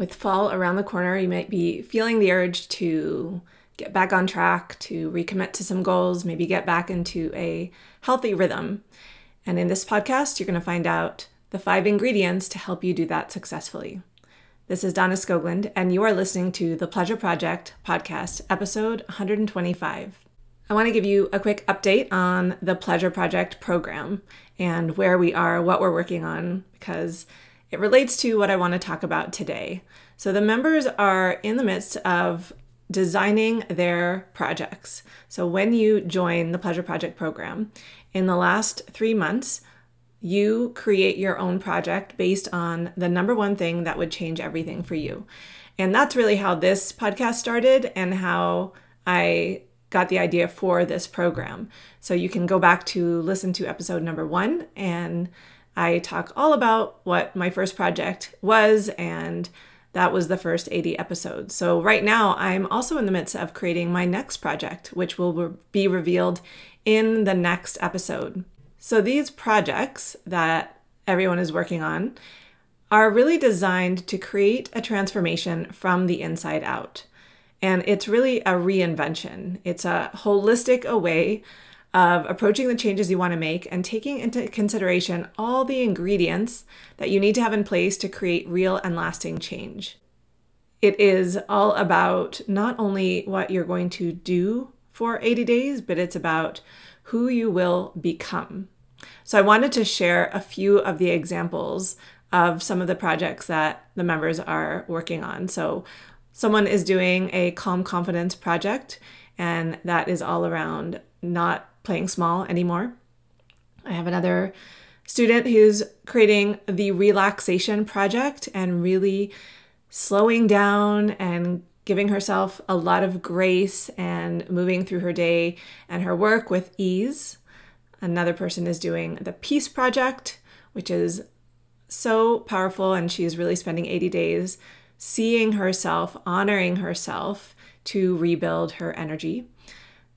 With fall around the corner, you might be feeling the urge to get back on track, to recommit to some goals, maybe get back into a healthy rhythm. And in this podcast, you're going to find out the five ingredients to help you do that successfully. This is Donna Skogland, and you are listening to the Pleasure Project podcast, episode 125. I want to give you a quick update on the Pleasure Project program and where we are, what we're working on, because it relates to what I want to talk about today. So, the members are in the midst of designing their projects. So, when you join the Pleasure Project program, in the last three months, you create your own project based on the number one thing that would change everything for you. And that's really how this podcast started and how I got the idea for this program. So you can go back to listen to episode number one, and I talk all about what my first project was, and that was the first 80 episodes. So right now, I'm also in the midst of creating my next project, which will be revealed in the next episode. So these projects that everyone is working on are really designed to create a transformation from the inside out. And it's really a reinvention. It's a holistic way of approaching the changes you want to make and taking into consideration all the ingredients that you need to have in place to create real and lasting change. It is all about not only what you're going to do for 80 days, but it's about who you will become. So, I wanted to share a few of the examples of some of the projects that the members are working on. So, someone is doing a calm confidence project, and that is all around not playing small anymore. I have another student who's creating the relaxation project and really slowing down and giving herself a lot of grace and moving through her day and her work with ease. Another person is doing the Peace Project, which is so powerful, and she's really spending 80 days seeing herself, honoring herself to rebuild her energy.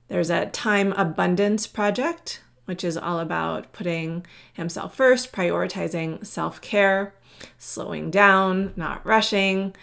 There's a time abundance project, which is all about putting himself first, prioritizing self care, slowing down, not rushing.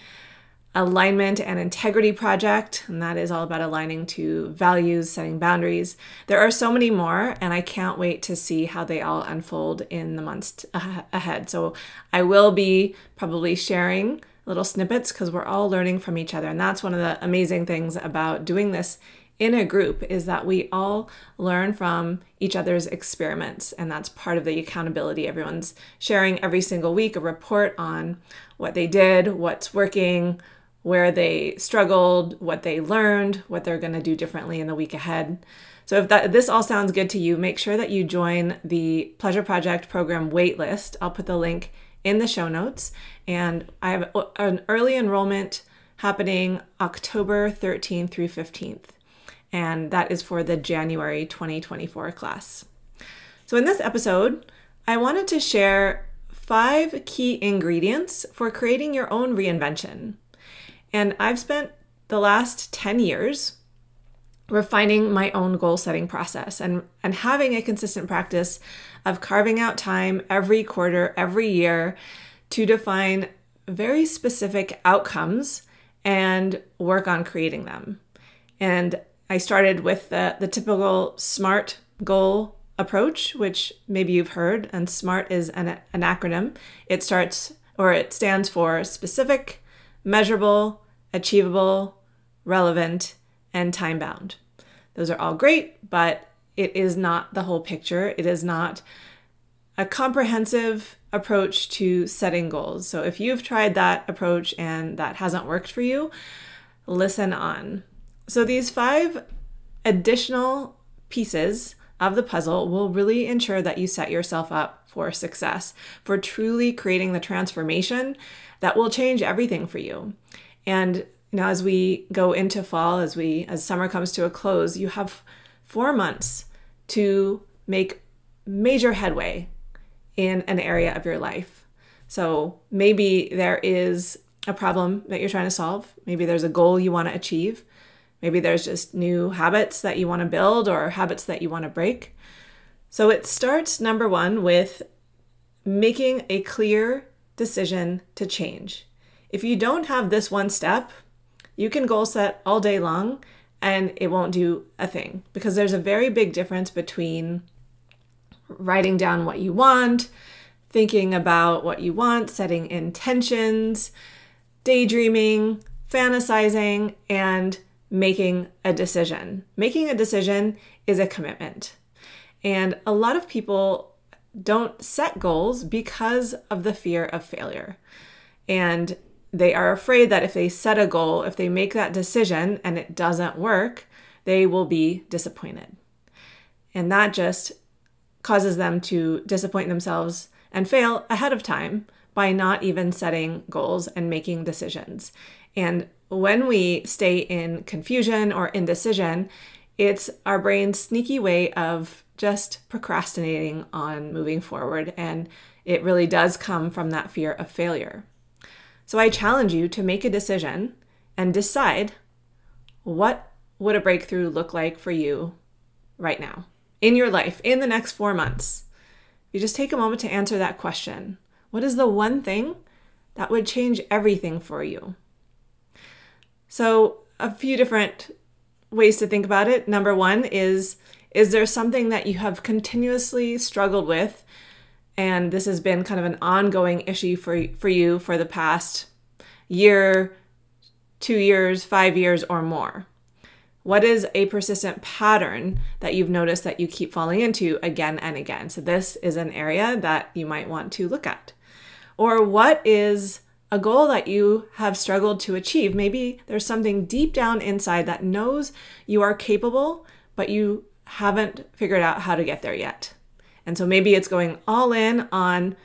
Alignment and integrity project, and that is all about aligning to values, setting boundaries. There are so many more, and I can't wait to see how they all unfold in the months uh, ahead. So, I will be probably sharing little snippets because we're all learning from each other. And that's one of the amazing things about doing this in a group is that we all learn from each other's experiments and that's part of the accountability everyone's sharing every single week a report on what they did what's working where they struggled what they learned what they're going to do differently in the week ahead so if that this all sounds good to you make sure that you join the pleasure project program waitlist i'll put the link in the show notes. And I have an early enrollment happening October 13th through 15th. And that is for the January 2024 class. So, in this episode, I wanted to share five key ingredients for creating your own reinvention. And I've spent the last 10 years refining my own goal setting process and, and having a consistent practice of carving out time every quarter, every year to define very specific outcomes and work on creating them. And I started with the, the typical SMART goal approach, which maybe you've heard, and SMART is an, an acronym. It starts or it stands for specific, measurable, achievable, relevant, and time bound. Those are all great, but it is not the whole picture. It is not a comprehensive approach to setting goals. So if you've tried that approach and that hasn't worked for you, listen on. So these five additional pieces of the puzzle will really ensure that you set yourself up for success, for truly creating the transformation that will change everything for you. And now as we go into fall, as we as summer comes to a close, you have 4 months to make major headway in an area of your life. So maybe there is a problem that you're trying to solve. Maybe there's a goal you want to achieve. Maybe there's just new habits that you want to build or habits that you want to break. So it starts, number one, with making a clear decision to change. If you don't have this one step, you can goal set all day long and it won't do a thing because there's a very big difference between writing down what you want, thinking about what you want, setting intentions, daydreaming, fantasizing, and making a decision. Making a decision is a commitment. And a lot of people don't set goals because of the fear of failure. And they are afraid that if they set a goal, if they make that decision and it doesn't work, they will be disappointed. And that just causes them to disappoint themselves and fail ahead of time by not even setting goals and making decisions. And when we stay in confusion or indecision, it's our brain's sneaky way of just procrastinating on moving forward. And it really does come from that fear of failure. So I challenge you to make a decision and decide what would a breakthrough look like for you right now in your life in the next four months. You just take a moment to answer that question. What is the one thing that would change everything for you? So, a few different ways to think about it. Number one is Is there something that you have continuously struggled with and this has been kind of an ongoing issue for for you for the past year, 2 years, 5 years or more. What is a persistent pattern that you've noticed that you keep falling into again and again? So this is an area that you might want to look at. Or what is a goal that you have struggled to achieve? Maybe there's something deep down inside that knows you are capable, but you haven't figured out how to get there yet. And so maybe it's going all in on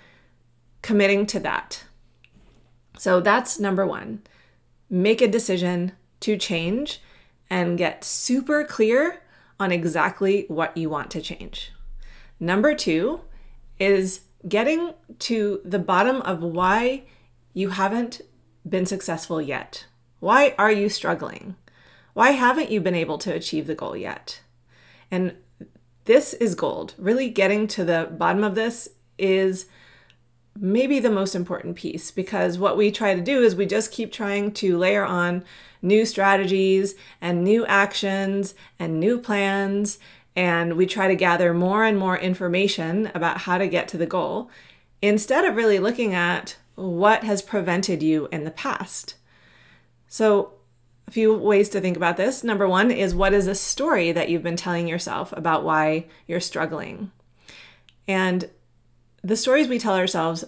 committing to that. So that's number one. Make a decision to change and get super clear on exactly what you want to change. Number two is getting to the bottom of why you haven't been successful yet. Why are you struggling? Why haven't you been able to achieve the goal yet? And this is gold. Really getting to the bottom of this is maybe the most important piece because what we try to do is we just keep trying to layer on new strategies and new actions and new plans and we try to gather more and more information about how to get to the goal instead of really looking at what has prevented you in the past. So, a few ways to think about this. Number one is what is a story that you've been telling yourself about why you're struggling? And the stories we tell ourselves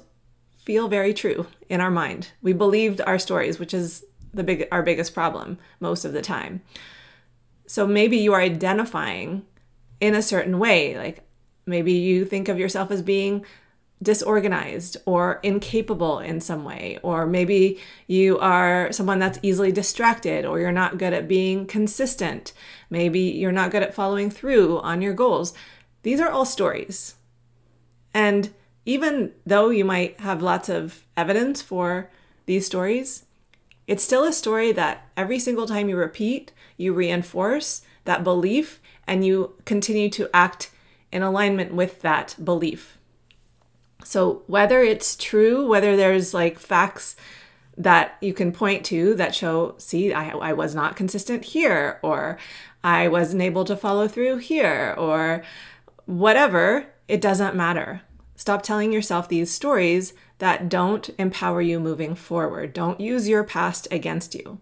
feel very true in our mind. We believed our stories, which is the big our biggest problem most of the time. So maybe you are identifying in a certain way, like maybe you think of yourself as being disorganized or incapable in some way, or maybe you are someone that's easily distracted, or you're not good at being consistent. Maybe you're not good at following through on your goals. These are all stories. And even though you might have lots of evidence for these stories, it's still a story that every single time you repeat, you reinforce that belief and you continue to act in alignment with that belief. So, whether it's true, whether there's like facts that you can point to that show, see, I, I was not consistent here, or I wasn't able to follow through here, or whatever, it doesn't matter. Stop telling yourself these stories that don't empower you moving forward. Don't use your past against you.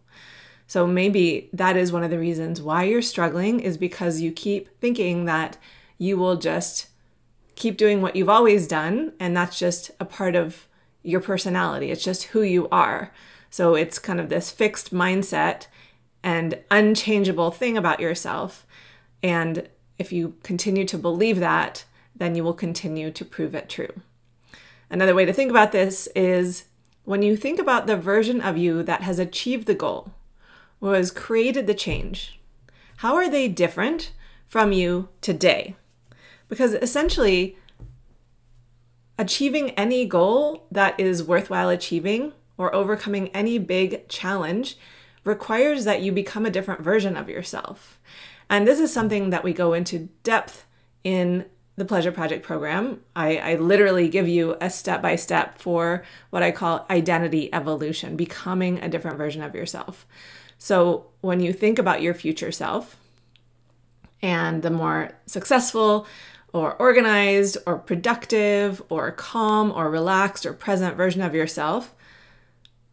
So maybe that is one of the reasons why you're struggling is because you keep thinking that you will just keep doing what you've always done and that's just a part of your personality. It's just who you are. So it's kind of this fixed mindset and unchangeable thing about yourself. And if you continue to believe that, then you will continue to prove it true. Another way to think about this is when you think about the version of you that has achieved the goal, has created the change, how are they different from you today? Because essentially, achieving any goal that is worthwhile achieving or overcoming any big challenge requires that you become a different version of yourself. And this is something that we go into depth in the Pleasure Project program, I, I literally give you a step by step for what I call identity evolution, becoming a different version of yourself. So when you think about your future self and the more successful or organized or productive or calm or relaxed or present version of yourself,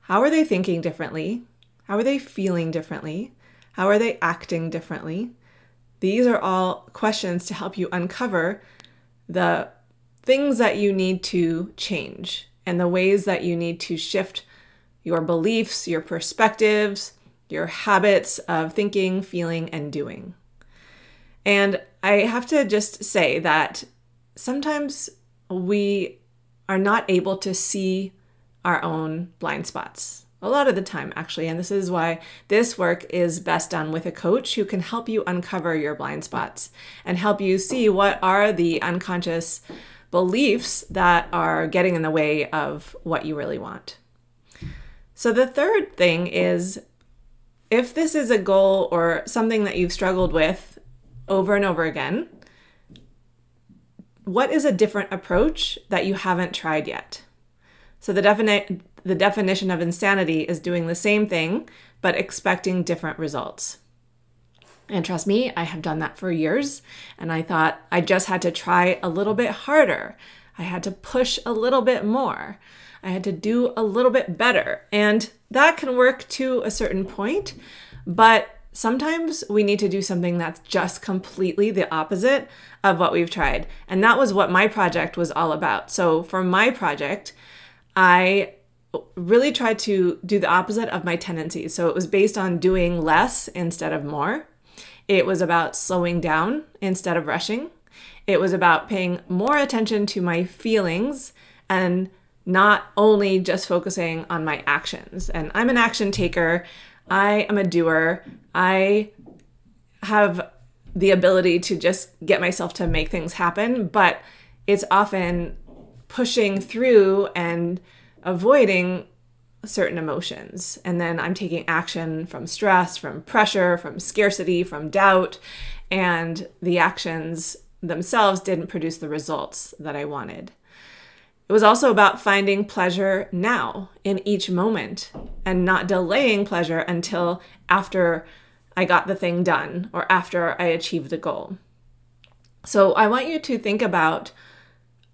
how are they thinking differently? How are they feeling differently? How are they acting differently? These are all questions to help you uncover the things that you need to change and the ways that you need to shift your beliefs, your perspectives, your habits of thinking, feeling, and doing. And I have to just say that sometimes we are not able to see our own blind spots a lot of the time, actually. And this is why this work is best done with a coach who can help you uncover your blind spots and help you see what are the unconscious beliefs that are getting in the way of what you really want. So, the third thing is if this is a goal or something that you've struggled with over and over again, what is a different approach that you haven't tried yet? So, the definite the definition of insanity is doing the same thing but expecting different results. And trust me, I have done that for years. And I thought I just had to try a little bit harder. I had to push a little bit more. I had to do a little bit better. And that can work to a certain point. But sometimes we need to do something that's just completely the opposite of what we've tried. And that was what my project was all about. So for my project, I really tried to do the opposite of my tendencies. So it was based on doing less instead of more. It was about slowing down instead of rushing. It was about paying more attention to my feelings and not only just focusing on my actions. And I'm an action taker, I am a doer. I have the ability to just get myself to make things happen, but it's often pushing through and avoiding certain emotions. And then I'm taking action from stress, from pressure, from scarcity, from doubt. And the actions themselves didn't produce the results that I wanted. It was also about finding pleasure now in each moment and not delaying pleasure until after I got the thing done or after I achieved the goal. So I want you to think about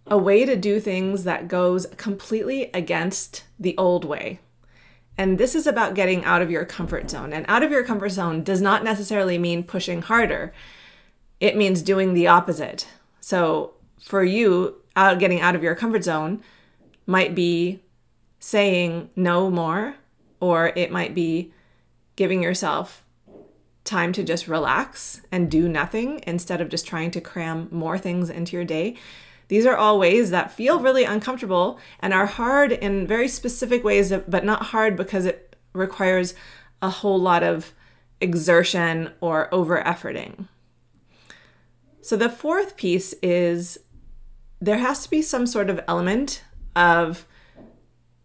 a way to do things that goes completely against the old way. And this is about getting out of your comfort zone. And out of your comfort zone does not necessarily mean pushing harder, it means doing the opposite. So for you, out getting out of your comfort zone might be saying no more, or it might be giving yourself time to just relax and do nothing instead of just trying to cram more things into your day. These are all ways that feel really uncomfortable and are hard in very specific ways, but not hard because it requires a whole lot of exertion or over efforting. So the fourth piece is there has to be some sort of element of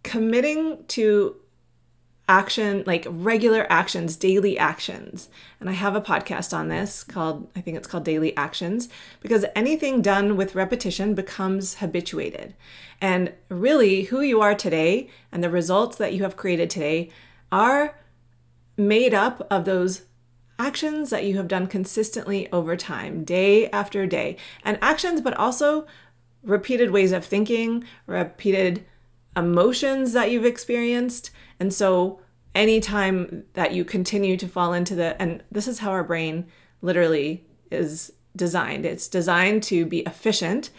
committing to action, like regular actions, daily actions. And I have a podcast on this called, I think it's called Daily Actions, because anything done with repetition becomes habituated. And really, who you are today and the results that you have created today are made up of those actions that you have done consistently over time, day after day. And actions, but also repeated ways of thinking, repeated emotions that you've experienced. And so, anytime that you continue to fall into the, and this is how our brain literally is designed it's designed to be efficient,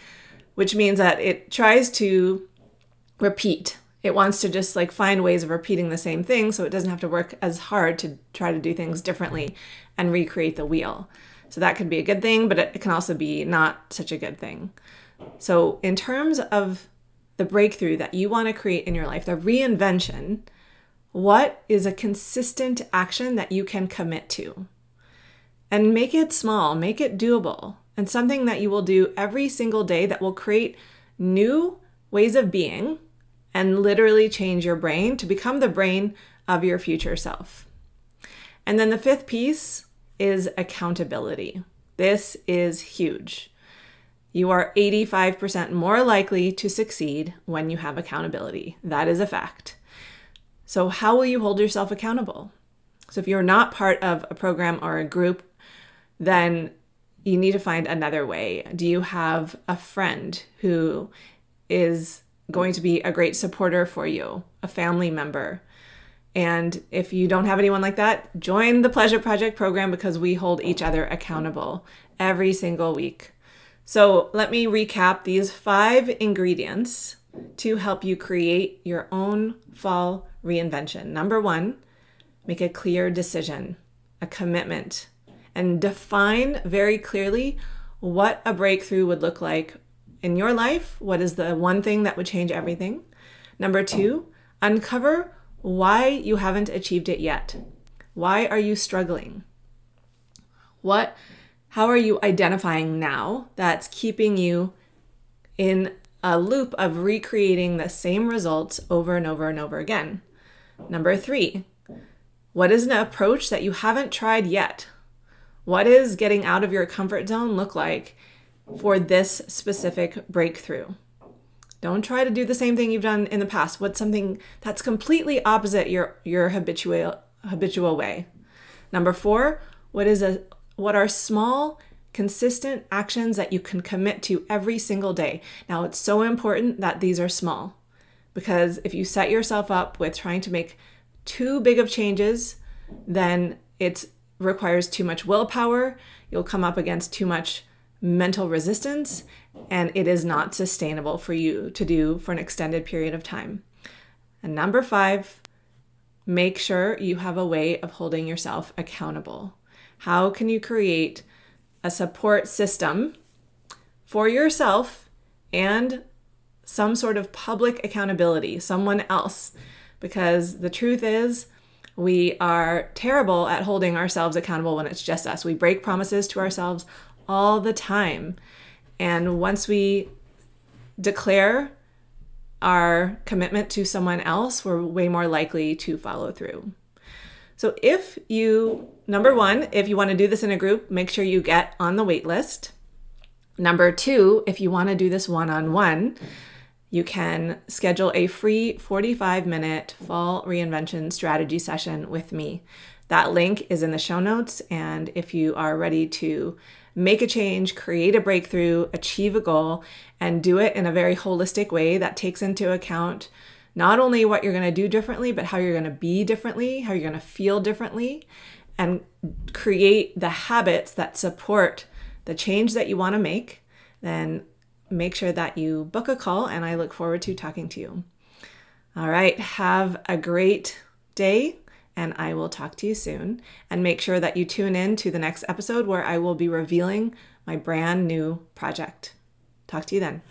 which means that it tries to repeat. It wants to just like find ways of repeating the same thing so it doesn't have to work as hard to try to do things differently and recreate the wheel. So that could be a good thing, but it can also be not such a good thing. So, in terms of the breakthrough that you want to create in your life, the reinvention, what is a consistent action that you can commit to? And make it small, make it doable, and something that you will do every single day that will create new ways of being and literally change your brain to become the brain of your future self. And then the fifth piece is accountability. This is huge. You are 85% more likely to succeed when you have accountability. That is a fact. So, how will you hold yourself accountable? So, if you're not part of a program or a group, then you need to find another way. Do you have a friend who is going to be a great supporter for you, a family member? And if you don't have anyone like that, join the Pleasure Project program because we hold each other accountable every single week. So let me recap these five ingredients to help you create your own fall reinvention. Number one, make a clear decision, a commitment, and define very clearly what a breakthrough would look like in your life. What is the one thing that would change everything? Number two, uncover why you haven't achieved it yet. Why are you struggling? What how are you identifying now that's keeping you in a loop of recreating the same results over and over and over again? Number 3. What is an approach that you haven't tried yet? What is getting out of your comfort zone look like for this specific breakthrough? Don't try to do the same thing you've done in the past. What's something that's completely opposite your your habitual habitual way? Number 4, what is a what are small consistent actions that you can commit to every single day. Now, it's so important that these are small because if you set yourself up with trying to make too big of changes, then it requires too much willpower. You'll come up against too much mental resistance, and it is not sustainable for you to do for an extended period of time. And number five, make sure you have a way of holding yourself accountable. How can you create a support system for yourself and some sort of public accountability, someone else? Because the truth is, we are terrible at holding ourselves accountable when it's just us. We break promises to ourselves all the time. And once we declare our commitment to someone else, we're way more likely to follow through. So if you, number one, if you want to do this in a group, make sure you get on the wait list. Number two, if you want to do this one on one, you can schedule a free 45 minute fall reinvention strategy session with me. That link is in the show notes. And if you are ready to make a change, create a breakthrough, achieve a goal, and do it in a very holistic way that takes into account not only what you're going to do differently, but how you're going to be differently, how you're going to feel differently, and create the habits that support the change that you want to make, then make sure that you book a call and I look forward to talking to you. All right, have a great day and I will talk to you soon. And make sure that you tune in to the next episode where I will be revealing my brand new project. Talk to you then.